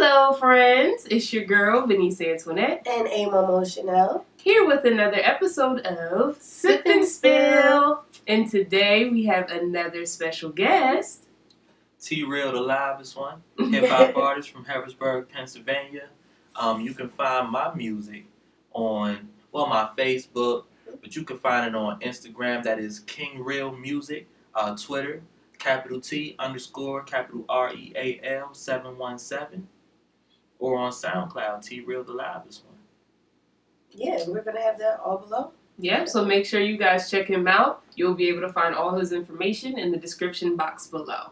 Hello, friends. It's your girl, Venice Antoinette, and A Momo Chanel. here with another episode of Sip and Spill. And today we have another special guest. T Real, the livest one, hip hop artist from Harrisburg, Pennsylvania. Um, you can find my music on well my Facebook, but you can find it on Instagram. That is King Real Music. Uh, Twitter, capital T underscore capital R E A L seven one seven, or on SoundCloud T Real, the livest one. Yeah, we're gonna have that all below. Yeah, so make sure you guys check him out. You'll be able to find all his information in the description box below.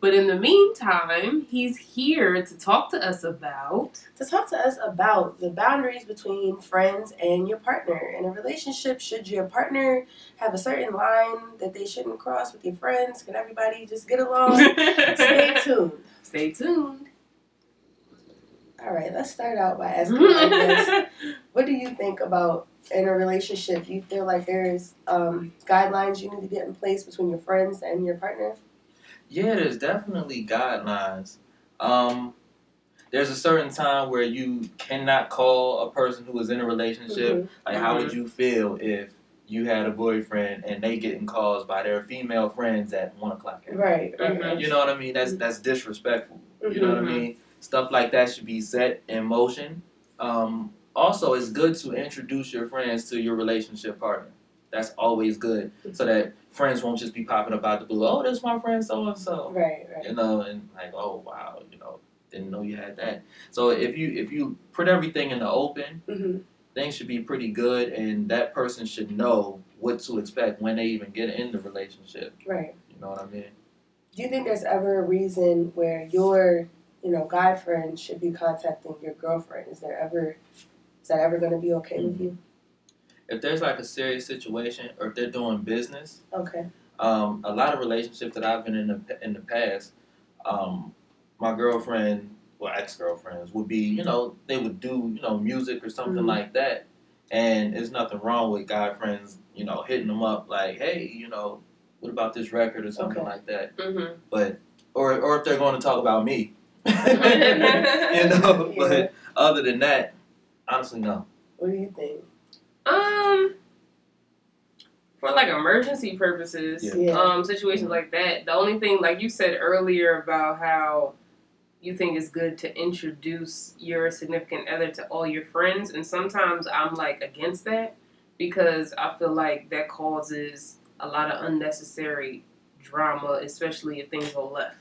But in the meantime, he's here to talk to us about. To talk to us about the boundaries between friends and your partner in a relationship. Should your partner have a certain line that they shouldn't cross with your friends? Can everybody just get along? Stay tuned. Stay tuned. All right, let's start out by asking like this. What do you think about in a relationship? You feel like there's um, guidelines you need to get in place between your friends and your partner? Yeah, there's definitely guidelines. Um, there's a certain time where you cannot call a person who is in a relationship. Mhm. Like, how would you feel if you had a boyfriend and they getting calls by their female friends at one o'clock? at? Right, right. Mhm. You know what I mean? That's that's disrespectful. You know what I Mhm. mean? Stuff like that should be set in motion. Um, also, it's good to introduce your friends to your relationship partner. That's always good, so that friends won't just be popping up out the blue. Oh, this my friend so and so Right, right. you know, and like, oh wow, you know, didn't know you had that. So if you if you put everything in the open, hmm things should be pretty good, and that person should know what to expect when they even get in the relationship. Right. You know what I mean? Do you think there's ever a reason where your, you know, guy friend should be contacting your girlfriend? Is there ever, is that ever going to be okay with you? If there's like a serious situation, or if they're doing business, Okay. um, a lot of relationships that I've been in the in the past, um, my girlfriend, well, ex girlfriends would be, you know, they would do, you know, music or something Mhm. like that, and there's nothing wrong with guy friends, you know, hitting them up like, hey, you know, what about this record or something Okay. like that, Mm-hmm. but or or if they're going to talk about me, you know, Yeah. but other than that, honestly, no. What do you think? Um, for like emergency purposes, Yeah. Yeah. um, situations like that. The only thing, like you said earlier, about how you think it's good to introduce your significant other to all your friends, and sometimes I'm like against that because I feel like that causes a lot of unnecessary drama, especially if things go left.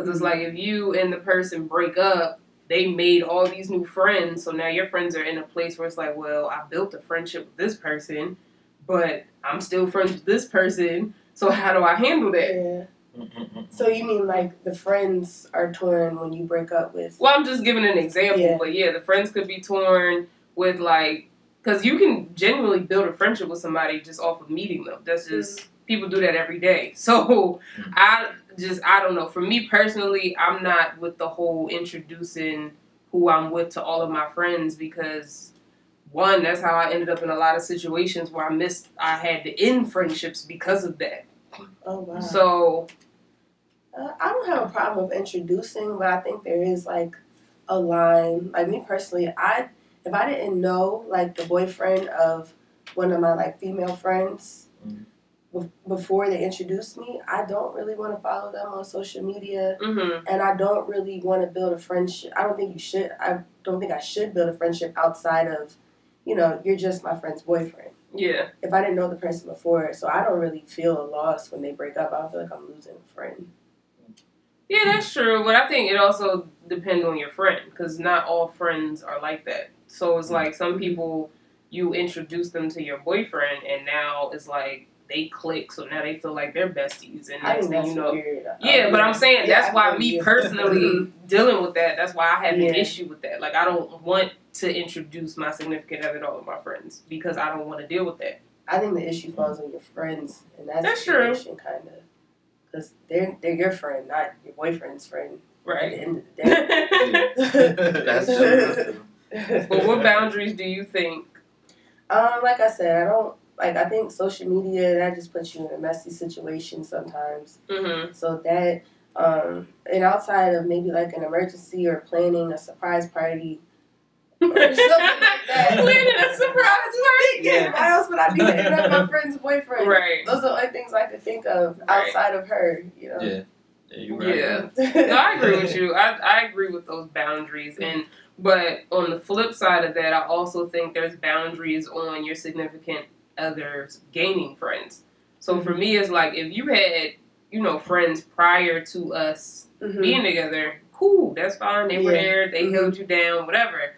Because it's like if you and the person break up, they made all these new friends, so now your friends are in a place where it's like, well, I built a friendship with this person, but I'm still friends with this person, so how do I handle that? Yeah. So you mean like the friends are torn when you break up with? Well, I'm just giving an example, Yeah. but yeah, the friends could be torn with like, because you can genuinely build a friendship with somebody just off of meeting them. That's just people do that every day. So Mhm. I just I don't know. For me personally, I'm not with the whole introducing who I'm with to all of my friends because one, that's how I ended up in a lot of situations where I missed I had to end friendships because of that. Oh wow. So Uh, I don't have a problem with introducing, but I think there is like a line. Like me personally, I if I didn't know like the boyfriend of one of my like female friends Mhm. Bef- before they introduced me, I don't really want to follow them on social media, mhm. and I don't really want to build a friendship. I don't think you should. I don't think I should build a friendship outside of, you know, you're just my friend's boyfriend. yeah. If I didn't know the person before, so I don't really feel a loss when they break up. I feel like I'm losing a friend. Yeah, that's true, but I think it also depends on your friend because not all friends are like that. So it's like some people you introduce them to your boyfriend, and now it's like they click, so now they feel like they're besties, and next thing that's you know, weird. yeah. But I'm saying Yeah, that's I why me personally dealing with that. That's why I have an issue with that. Like I don't want to introduce my significant other to all of my friends because I don't want to deal with that. I think the issue falls on your friends, and that's, That's true. situation kind of because they're they're your friend, not your boyfriend's friend. At the Right. end of the day. That's true. But true. what boundaries do you think? Um, like I said, I don't like. I think social media that just puts you in a messy situation sometimes. Mm-hmm. So that Um, and outside of maybe like an emergency or planning a surprise party or something like that. Planning a surprise party. Yeah, why else would I be hitting up my friend's boyfriend? Right. Those are the only things I could think of Right. outside of her, you know. Yeah. Yeah, right. Yeah. No, I agree with you. I, I agree with those boundaries. And but on the flip side of that, I also think there's boundaries on your significant other's gaining friends. So for me, it's like if you had you know friends prior to us Mhm. being together, cool, that's fine. They were there, they Mhm. held you down, whatever.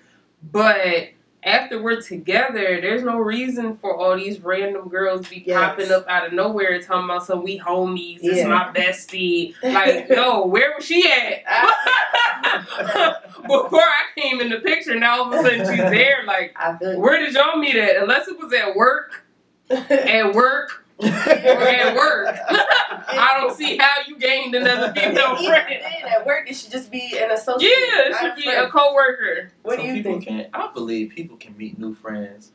But after we're together, there's no reason for all these random girls to be Yes. popping up out of nowhere talking about some we homies, it's Yeah. my bestie. Like, no, where was she at? Before I came in the picture, now all of a sudden she's there. Like, where did y'all meet at? Unless it was at work, at work, or at work. I don't see how you gained another female Even friend. then, at work, it should just be an associate. Yeah, it should be friend. a coworker. What Some do you people think? Can, I believe people can meet new friends.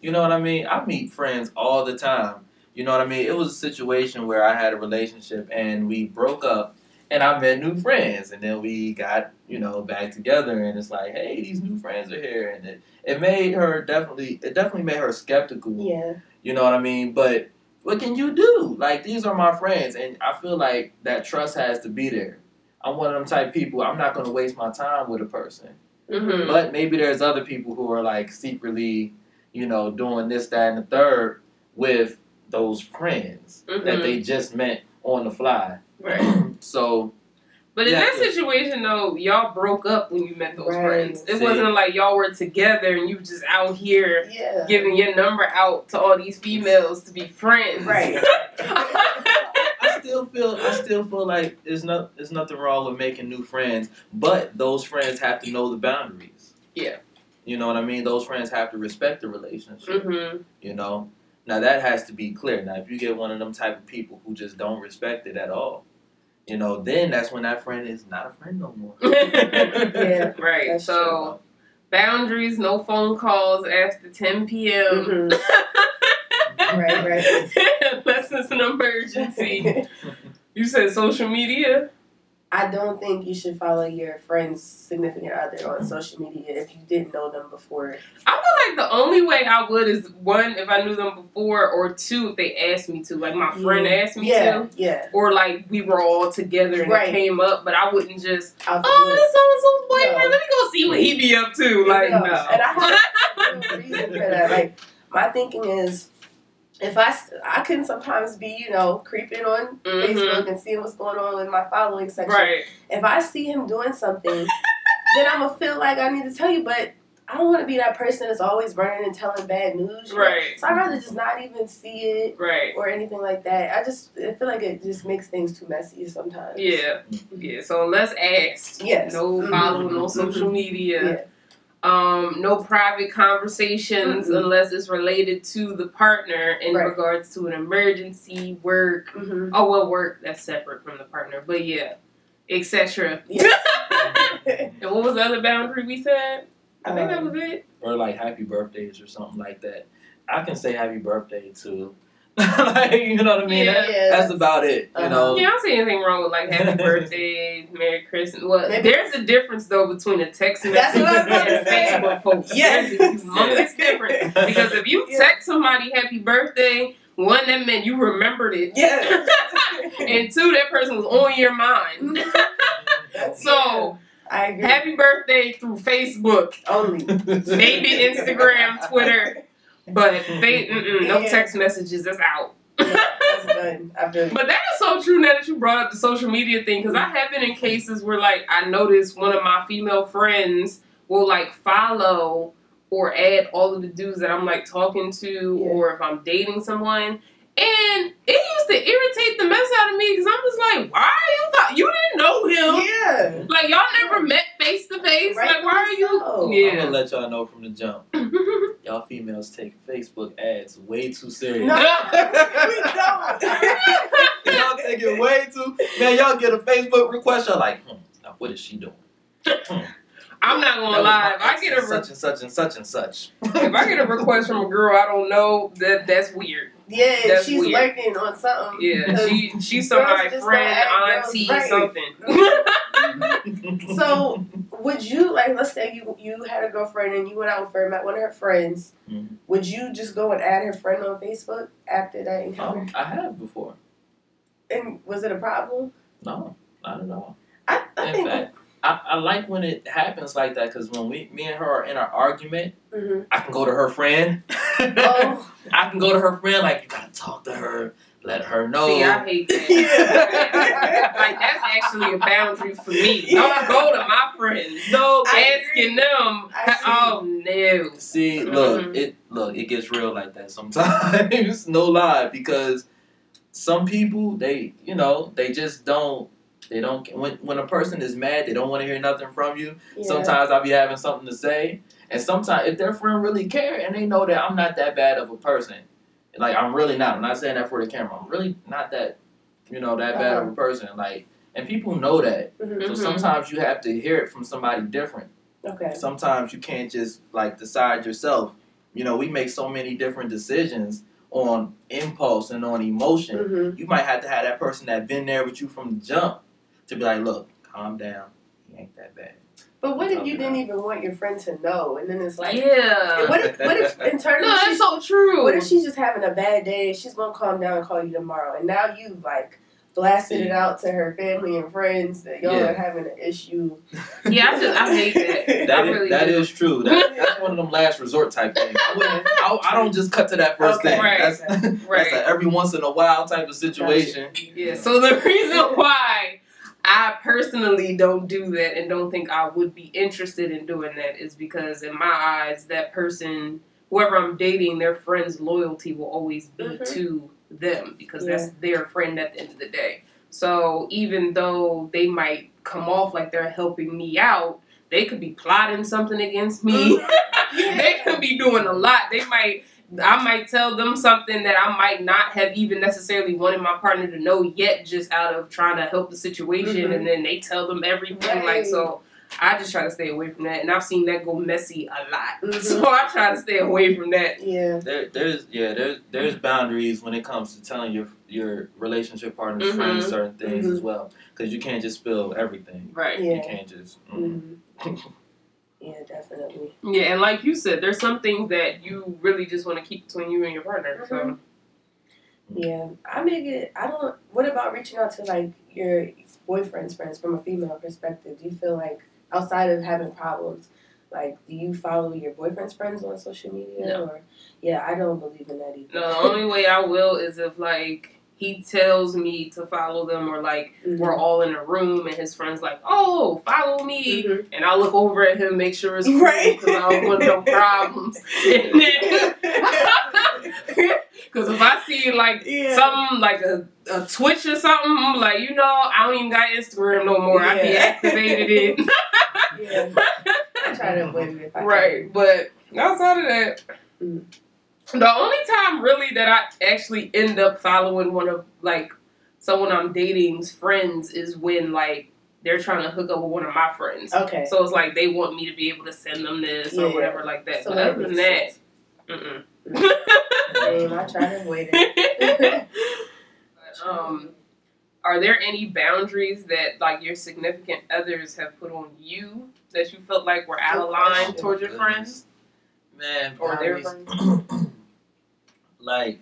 You know what I mean? I meet friends all the time. You know what I mean? It was a situation where I had a relationship and we broke up and I met new friends and then we got, you know, back together and it's like, hey, these new friends are here and it, it made her definitely it definitely made her skeptical. Yeah. You know what I mean? But what can you do? Like these are my friends and I feel like that trust has to be there. I'm one of them type people, I'm not gonna waste my time with a person. Mm-hmm. But maybe there's other people who are like secretly, you know, doing this, that, and the third with those friends that Mhm. they just met on the fly. Right. so But in Yeah, that situation, though, y'all broke up when you met those Right. friends. It See. wasn't like y'all were together and you were just out here Yeah. giving your number out to all these females to be friends. Right. I still feel I still feel like there's no there's nothing wrong with making new friends, but those friends have to know the boundaries. Yeah. You know what I mean? Those friends have to respect the relationship. hmm You know? Now that has to be clear. Now if you get one of them type of people who just don't respect it at all, you know, then that's when that friend is not a friend no more. Yeah. Right. That's so boundaries, no phone calls after 10 p.m. Mhm. Right, right. Unless it's an emergency. You said social media? I don't think you should follow your friend's significant other on social media if you didn't know them before. I feel like the only way I would is one, if I knew them before, or two, if they asked me to. Like my friend asked me Yeah, to. yeah. Or like we were all together and Right. it came up, but I wouldn't just, oh, this so and so's boyfriend. No. Let me go see what he be up to. Like, No. no. And I have a reason for that. Like my thinking is, if I I can sometimes be you know creeping on Mhm. Facebook and seeing what's going on with my following section. Right. If I see him doing something, then I'm gonna feel like I need to tell you, but. I don't want to be that person that's always running and telling bad news. you know? Right. So I'd rather just not even see it Right. or anything like that. I just I feel like it just makes things too messy sometimes. Yeah. Yeah. So unless asked. Yes. No Mhm. follow, no social media. Yeah. Um, no private conversations Mm-mm. unless it's related to the partner in Right. regards to an emergency, work. hmm Oh well, work that's separate from the partner, but yeah, etc. Yeah. and what was the other boundary we said? I think that Um, was it. or like happy birthdays or something like that. I can say happy birthday to like you know what I mean? That- Yeah. that's about it. You Uh-huh. know? Yeah, I don't see anything wrong with like happy birthday, Merry Christmas. Well, Maybe- there's a difference though between a text message That's what I was about and a to say. Facebook post. Yes. There's a humongous difference. Because if you Yeah. text somebody happy birthday, one that meant you remembered it. Yeah. and two, that person was on your mind. That's- So I agree. happy birthday through Facebook, Only. maybe Instagram, Twitter, but they mm-mm, no Yeah. text messages. That's out. Yeah, that's done. I feel you. But that is so true now that you brought up the social media thing because I have been in cases where like I noticed one of my female friends will like follow or add all of the dudes that I'm like talking to Yeah. or if I'm dating someone. And it used to irritate the mess out of me because I'm just like, why are you thought you didn't know him? Yeah. Like y'all never met face to face. Like why are you? so. I'm Yeah. gonna let y'all know from the jump. Y'all females take Facebook ads way too serious. No, we don't. y'all take it way too. Man, y'all get a Facebook request. Y'all like, hmm, now what is she doing? Hmm, I'm not gonna lie. If I get a and re- such and such and such and such. if I get a request from a girl I don't know, that that's weird. Yeah, That's she's weird. lurking on something. Yeah, she she's Girls somebody's just friend, don't auntie, girls right. something. So, would you like? Let's say you you had a girlfriend and you went out with her, met one of her friends. Mhm. Would you just go and add her friend on Facebook after that encounter? Um, I have before. And was it a problem? No, not at all. I, I In think. fact, I, I like when it happens like that because when we, me and her are in an argument, Mhm. I can go to her friend. Oh, I can go to her friend like you gotta talk to her, let her know. See, I hate that. Yeah. like that's actually a boundary for me. Yeah. Don't go to my friends. no, Asking them. Oh no. See, look, Mhm. it look, it gets real like that sometimes. no lie, because some people they, you know, they just don't. They don't. When when a person is mad, they don't want to hear nothing from you. yeah. Sometimes I'll be having something to say, and sometimes if their friend really care and they know that I'm not that bad of a person, like I'm really not. I'm not saying that for the camera. I'm really not that, you know, that bad of a person. Like, and people know that. Mhm. So Mhm. sometimes you have to hear it from somebody different Okay. sometimes you can't just like decide yourself. You know, we make so many different decisions on impulse and on emotion. Mhm. You might have to have that person that been there with you from the jump to be like, look, calm down. He ain't that bad. But what if you didn't even want your friend to know, and then it's like, yeah. what if what if internally No, that's so true. what if she's just having a bad day? She's gonna calm down and call you tomorrow, and now you like blasted it out to her family and friends that y'all Yeah. are having an issue. Yeah, I just I hate that. That I is- really that do. is true. That, that's one of them last resort type things. I, wouldn't, I, I don't just cut to that first Okay. thing. Right. That's, that's Right. a every once in a while type of situation. Yeah. So the reason why I personally don't do that and don't think I would be interested in doing that is because in my eyes that person whoever I'm dating, their friend's loyalty will always be Mhm. to them because that's their friend at the end of the day. So even though they might come off like they're helping me out, they could be plotting something against me. they could be doing a lot. They might I might tell them something that I might not have even necessarily wanted my partner to know yet, just out of trying to help the situation, Mhm. and then they tell them everything. Like so, I just try to stay away from that, and I've seen that go messy a lot. Mhm. So I try to stay away from that. Yeah. There, there's yeah, there's there's boundaries when it comes to telling your your relationship partners, Mhm. friends, certain things as well, because you can't just spill everything. Right. Yeah. You can't just. Yeah, definitely. Yeah, and like you said, there's some things that you really just want to keep between you and your partner. So mm-hmm. Yeah, I make it. I don't. What about reaching out to like your boyfriend's friends from a female perspective? Do you feel like outside of having problems, like do you follow your boyfriend's friends on social media? No. Or yeah, I don't believe in that either. no, the only way I will is if like he tells me to follow them, or like Mhm. we're all in a room and his friends like, oh, follow me. Mhm. And I look over at him, make sure it's cool Right. because I don't want no problems. And then, because if I see like Yeah. something like a, a Twitch or something, I'm like, you know, I don't even got Instagram no more. I deactivated it. yeah, I try to avoid it if I right, but outside of that, Mm. The only time really that I actually end up following one of like someone I'm dating's friends is when like they're trying to hook up with one of my friends. Okay. So it's like they want me to be able to send them this or whatever like that. So but other than that, mm-mm. Same. I try to avoid it. um, are there any boundaries that like your significant others have put on you that you felt like were out of line towards your friends Man, or their friends? like,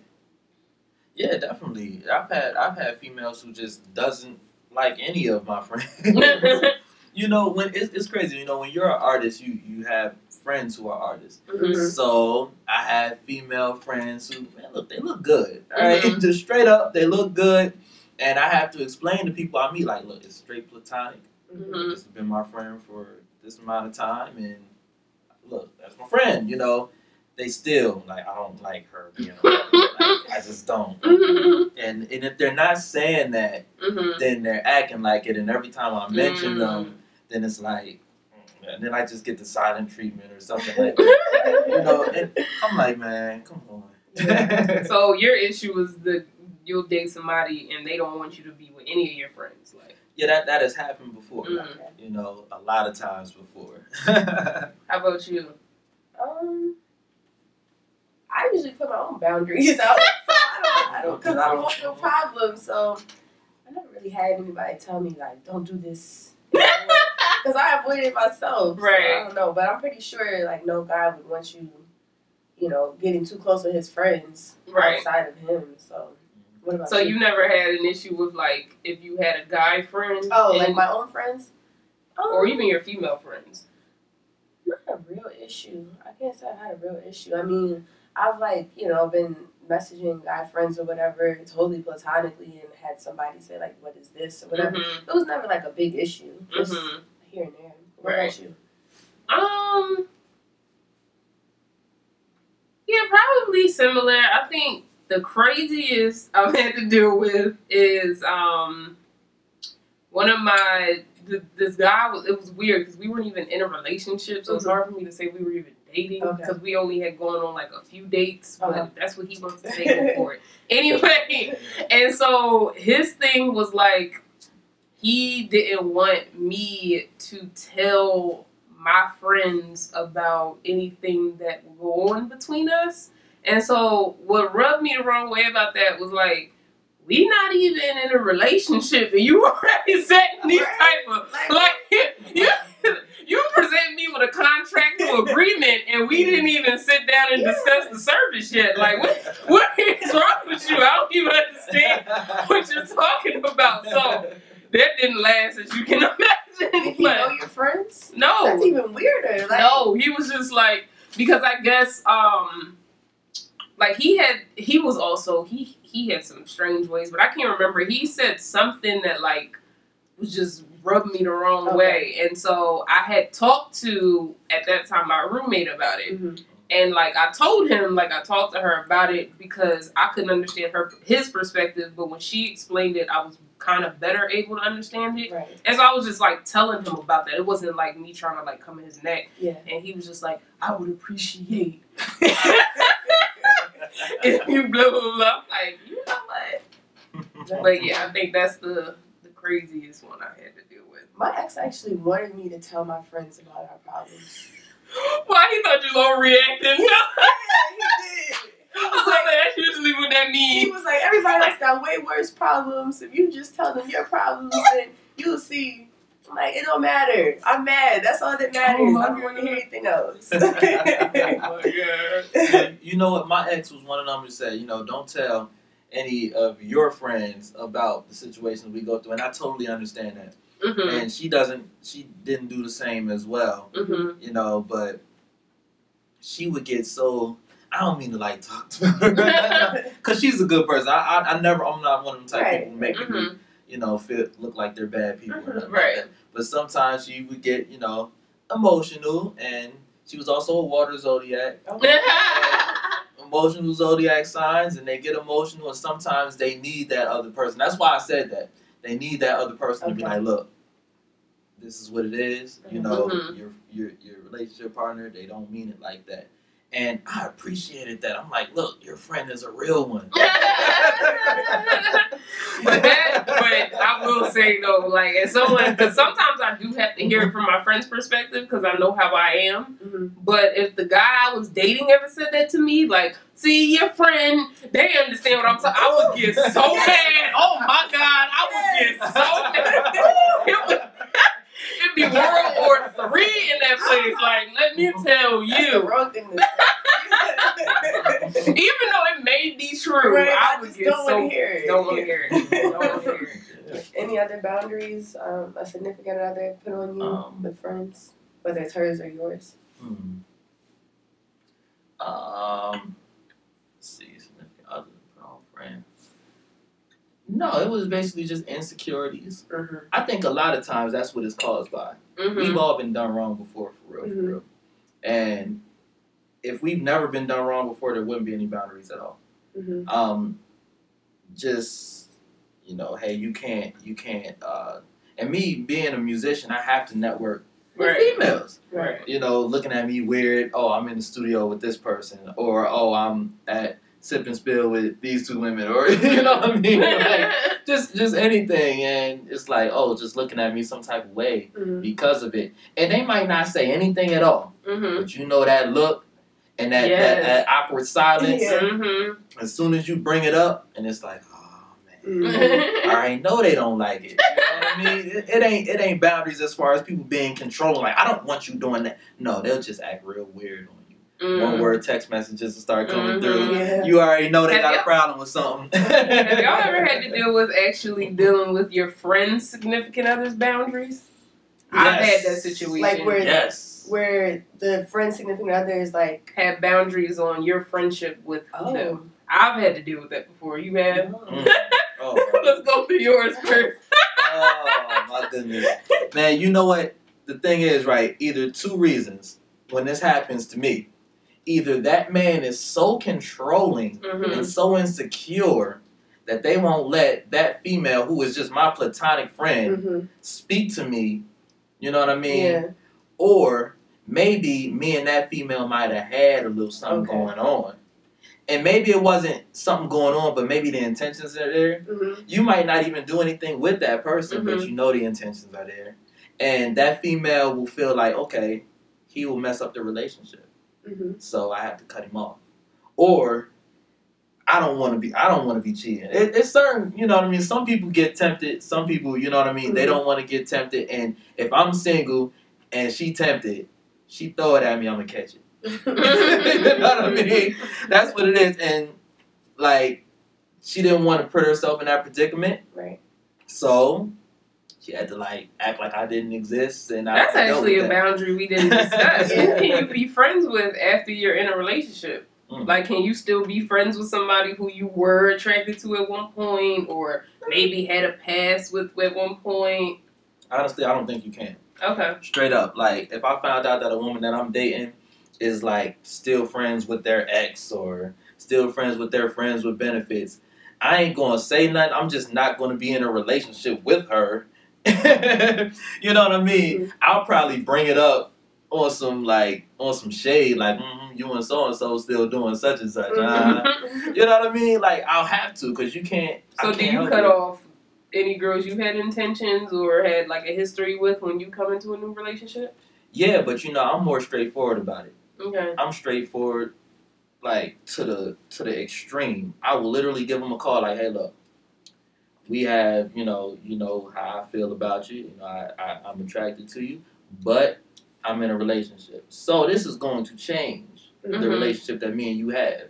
yeah, definitely. I've had I've had females who just doesn't like any of my friends. you know, when it's, it's crazy. You know, when you're an artist, you you have friends who are artists. Mhm. So I had female friends who man, look, they look good. Right? Mhm. just straight up, they look good. And I have to explain to people I meet, like, look, it's straight platonic. Mhm. This has been my friend for this amount of time, and look, that's my friend. You know, they still like I don't like her. You know, like, I just don't. Mhm. And and if they're not saying that, Mhm. then they're acting like it. And every time I mention Mm. them, then it's like, and then I just get the silent treatment or something like that. you know, and I'm like, man, come on. So your issue is that you'll date somebody and they don't want you to be with any of your friends. Like, yeah, that that has happened before. Mm. You know, a lot of times before. how about you? Um, I usually put my own boundaries out. So I don't, because I don't want no problem. So I never really had anybody tell me like, don't do this. Because I avoid it myself. So Right. I don't know, but I'm pretty sure like no guy would want you, you know, getting too close with his friends Right. outside of him. So what about So you never had an issue with like if you had a guy friend, Oh, and- like my own friends? or Um, even your female friends. not a real issue. I can't say I've had a real issue. I mean, I've like, you know, been messaging guy friends or whatever, totally platonically and had somebody say like, What is this? or whatever. Mhm. It was never like a big issue. Just Mhm. here and there. What Right. about you? Um. Yeah, probably similar. I think the craziest I've had to deal with is um one of my th- this guy was it was weird because we weren't even in a relationship, so it's Mhm. hard for me to say we were even dating Okay. because we only had gone on like a few dates, but Uh-huh. that's what he wants to say for it. Anyway, and so his thing was like he didn't want me to tell my friends about anything that go on between us. And so what rubbed me the wrong way about that was like we not even in a relationship and you already setting these Right. type of like you you present me with a contractual agreement and we didn't even sit down and discuss the service yet. Like what what is wrong with you? I don't even understand what you're talking about. So that didn't last as you can Did imagine. he know your friends? No. That's no. even weirder. Like, No, he was just like because I guess um like he had he was also he he had some strange ways, but I can't remember. He said something that like was just rubbed me the wrong Okay. way. And so I had talked to at that time my roommate about it. Mhm. And like I told him, like I talked to her about it because I couldn't understand her his perspective, but when she explained it, I was kind of better able to understand it. Right. And so I was just like telling him about that. It wasn't like me trying to like come in his neck. Yeah. And he was just like, I would appreciate if you blah blah blah. I'm like, you know what? But yeah, I think that's the the craziest one I had to deal with. My ex actually wanted me to tell my friends about our problems. Why he thought you was overreacting? yeah, he did. I was like, that's usually what that He was like, everybody else got way worse problems. If you just tell them your problems, then you'll see. I'm like, it don't matter. I'm mad. That's all that oh matters. Oh I don't want to hear anything else. oh my god. You know what? My ex was one of them who said, you know, don't tell any of your friends about the situations we go through, and I totally understand that. Mhm. And she doesn't, she didn't do the same as well, Mhm. you know. But she would get so. I don't mean to like talk to her because she's a good person. I, I, I never, I'm not one of them type Right. people who make people, Mhm. you know, feel look like they're bad people. or nothing like Right. that. But sometimes she would get, you know, emotional, and she was also a water zodiac. emotional zodiac signs and they get emotional and sometimes they need that other person. That's why I said that. They need that other person to be like, look, this is what it is. You know, Mhm. your your your relationship partner, they don't mean it like that. And I appreciated that. I'm like, look, your friend is a real one. but that, but I will say though, like as someone, because sometimes I do have to hear it from my friend's perspective because I know how I am. Mhm. But if the guy I was dating ever said that to me, like, see your friend, they understand what I'm talking. I would get so mad. Oh my god, I would get so mad. It would, be World War Three in that place. Like, let me tell That's the you, wrong thing to say. even though it may be true, Right, I I would just get don't so. want to hear it. Don't want to hear it. Don't want to hear it. Any other boundaries um, a significant other put on you Um, with friends, whether it's hers or yours? Hmm. Um, let's see, significant other, girlfriend. No, it was basically just insecurities. Mm-hmm. I think a lot of times that's what it's caused by. Mhm. We've all been done wrong before, for real, Mhm. for real. And if we've never been done wrong before, there wouldn't be any boundaries at all. Mm-hmm. Um, just you know, hey, you can't, you can't. Uh, and me being a musician, I have to network with Right. females. Right. You know, looking at me weird. Oh, I'm in the studio with this person, or oh, I'm at sip and spill with these two women, or you know what I mean. Like, just just anything and it's like oh just looking at me some type of way Mm-hmm. because of it and they might not say anything at all hmm but you know that look and that, that, Yes. that awkward silence. Yeah. Mm-hmm. As soon as you bring it up, and it's like, oh man, Mhm. I already know they don't like it. You know what I mean? It, it ain't it ain't boundaries as far as people being controlling. Like I don't want you doing that. No, they'll just act real weird on you. Mm. One word text messages will start coming Mhm. through. Yeah. You already know they Have got a y'all- problem with something. Have y'all ever had to deal with actually dealing with your friend's significant other's boundaries? I've had that situation. Like where- Yes. Where the friend significant other is like, had boundaries on your friendship with oh, them. I've had to deal with that before. You have? no. Mm. Oh, Let's go through yours first. oh my goodness, man! You know what? The thing is, right? Either two reasons when this happens to me. Either that man is so controlling Mhm. and so insecure that they won't let that female, who is just my platonic friend, Mhm. speak to me. You know what I mean? Yeah. Or maybe me and that female might have had a little something Okay. going on. And maybe it wasn't something going on, but maybe the intentions are there. Mhm. You might not even do anything with that person, but you know the intentions are there. And that female will feel like, okay, he will mess up the relationship. Mhm. So I have to cut him off. Or I don't want to be I don't want to be cheating. It, it's certain, you know what I mean? Some people get tempted, some people, you know what I mean, they Mhm. don't want to get tempted and if I'm single and she tempted, she throw it at me, I'm gonna catch it. you know what I mean? That's what it is. And like, she didn't want to put herself in that predicament, Right. so she had to like act like I didn't exist. And That's actually a that. boundary we didn't discuss. Yeah. Who can you be friends with after you're in a relationship? Mm. Like, can you still be friends with somebody who you were attracted to at one point, or maybe had a past with at one point? Honestly, I don't think you can. Okay. Straight up, like if I found out that a woman that I'm dating is like still friends with their ex or still friends with their friends with benefits, I ain't gonna say nothing. I'm just not gonna be in a relationship with her. you know what I mean? Mhm. I'll probably bring it up on some like on some shade, like mm you and so and so still doing such and such. uh, you know what I mean? Like I'll have to because you can't. So, do can't you cut it. off any girls you had intentions or had like a history with when you come into a new relationship? Yeah, but you know I'm more straightforward about it. Okay. I'm straightforward, like to the to the extreme. I will literally give them a call, like, "Hey, look, we have, you know, you know how I feel about you. You know, I, I I'm attracted to you, but I'm in a relationship, so this is going to change the Mhm. relationship that me and you have.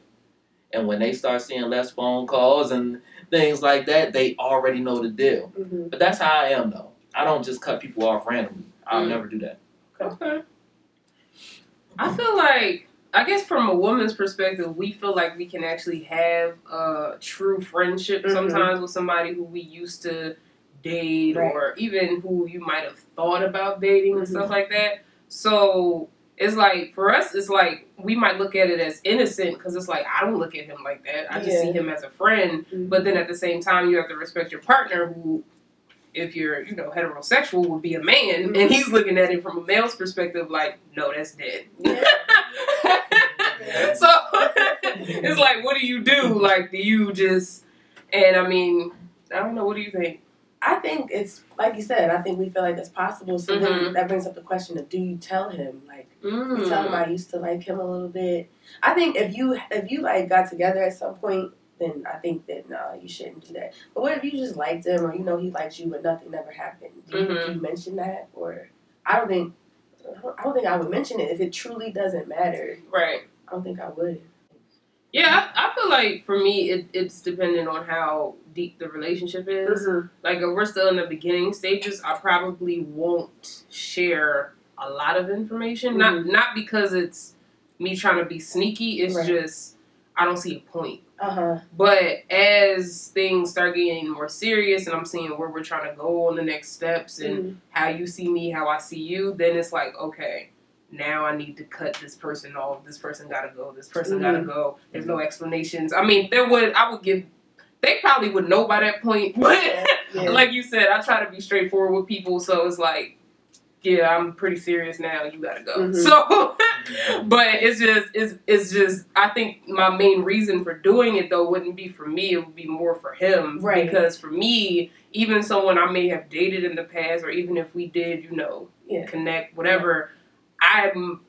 And when they start seeing less phone calls and things like that, they already know the deal. Mhm. But that's how I am, though. I don't just cut people off randomly. I'll Mm. never do that. Okay. I feel like, I guess from a woman's perspective, we feel like we can actually have a true friendship Mhm. sometimes with somebody who we used to date Right. or even who you might have thought about dating and Mhm. stuff like that. So it's like, for us, it's like we might look at it as innocent because it's like, I don't look at him like that. I just Yeah. see him as a friend. Mhm. But then at the same time, you have to respect your partner who, if you're, you know, heterosexual, would be a man, and he's looking at it from a male's perspective, like, no, that's dead. so it's like, what do you do? Like, do you just, and I mean, I don't know, what do you think? I think it's like you said. I think we feel like it's possible. So Mhm. then that brings up the question of: Do you tell him? Like, you tell him Mm. I used to like him a little bit. I think if you if you like got together at some point, then I think that no, you shouldn't do that. But what if you just liked him, or you know he liked you, but nothing ever happened? Do you, Mhm. do you mention that, or I don't think I don't think I would mention it if it truly doesn't matter. Right. I don't think I would. Yeah, I, I feel like for me, it, it's dependent on how deep the relationship is. like if we're still in the beginning stages, I probably won't share a lot of information. Not Mhm. not because it's me trying to be sneaky. It's Right. just I don't see a point. Uh huh. But as things start getting more serious and I'm seeing where we're trying to go on the next steps and Mm-hmm. how you see me, how I see you, then it's like, okay, now I need to cut this person off. This person gotta go. This person gotta Mhm. go. There's no explanations. I mean, there would I would give they probably would know by that point, but Yeah. like you said, I try to be straightforward with people, so it's like, yeah, I'm pretty serious now. You gotta go. Mhm. So, but it's just, it's, it's just. I think my main reason for doing it though wouldn't be for me. It would be more for him, Right. Because for me, even someone I may have dated in the past, or even if we did, you know, Yeah. connect, whatever. I'm,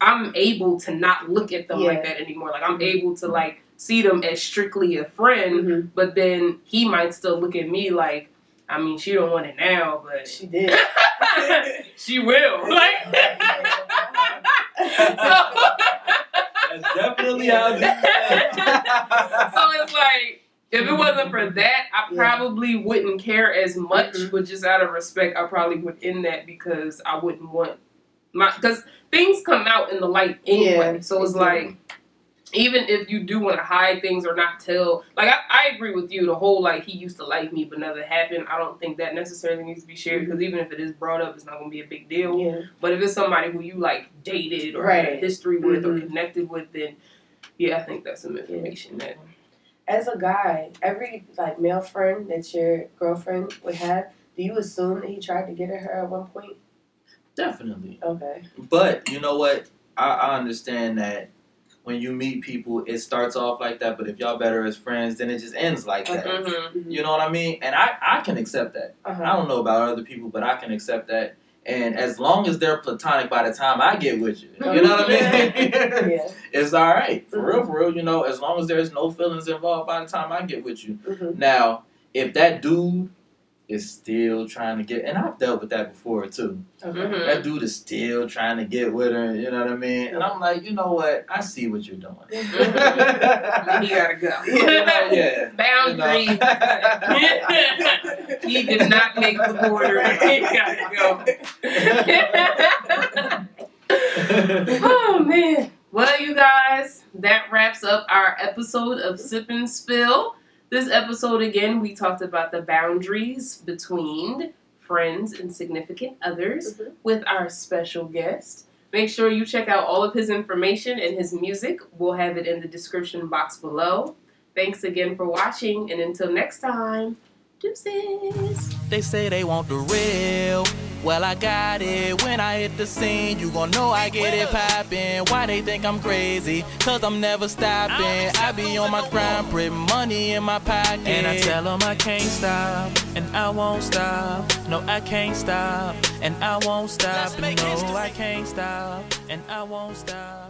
I'm able to not look at them like that anymore. Like I'm Mhm. able to like see them as strictly a friend, Mhm. but then he might still look at me like, I mean, she don't want it now, but She did. she will. Like, so, That's definitely how it is. so it's like if it wasn't for that, I Yeah. probably wouldn't care as much. Mhm. But just out of respect, I probably would end that because I wouldn't want my because things come out in the light anyway. Yeah, so it's like even if you do want to hide things or not tell, like I, I agree with you. The whole like he used to like me but never happened. I don't think that necessarily needs to be shared because even if it is brought up, it's not gonna be a big deal. yeah. But if it's somebody who you like dated or had a history with or Mhm. connected with, then yeah, I think that's some information that As a guy, every like male friend that your girlfriend would have, do you assume that he tried to get at her at one point? Definitely. Okay. But you know what? I, I understand that when you meet people, it starts off like that. But if y'all better as friends, then it just ends like that. Mhm. You know what I mean? And I, I can accept that. I Uh-huh. don't know about other people, but I can accept that. And as long as they're platonic by the time I get with you, you know what I mean? Yeah. it's all right. For real, Mhm. for real, you know, as long as there's no feelings involved by the time I get with you. Mhm. Now, if that dude is still trying to get, and I've dealt with that before too. Okay. Mhm. That dude is still trying to get with her, you know what I mean? And I'm like, you know what? I see what you're doing. he gotta go. You know, yeah. Boundary. You know. he did not make the border. He gotta go. oh man. Well, you guys, that wraps up our episode of Sip and Spill. This episode, again, we talked about the boundaries between friends and significant others Mhm. with our special guest. Make sure you check out all of his information and his music. We'll have it in the description box below. Thanks again for watching, and until next time, deuces. They say they want the real. Well, I got it. When I hit the scene, you gon' know I get it poppin'. Why they think I'm crazy? Cause I'm never stopping. I be on my grind, put money in my pocket. And I tell them I can't stop, and I won't stop. No, I can't stop, and I won't stop. No, I can't stop, and I won't stop.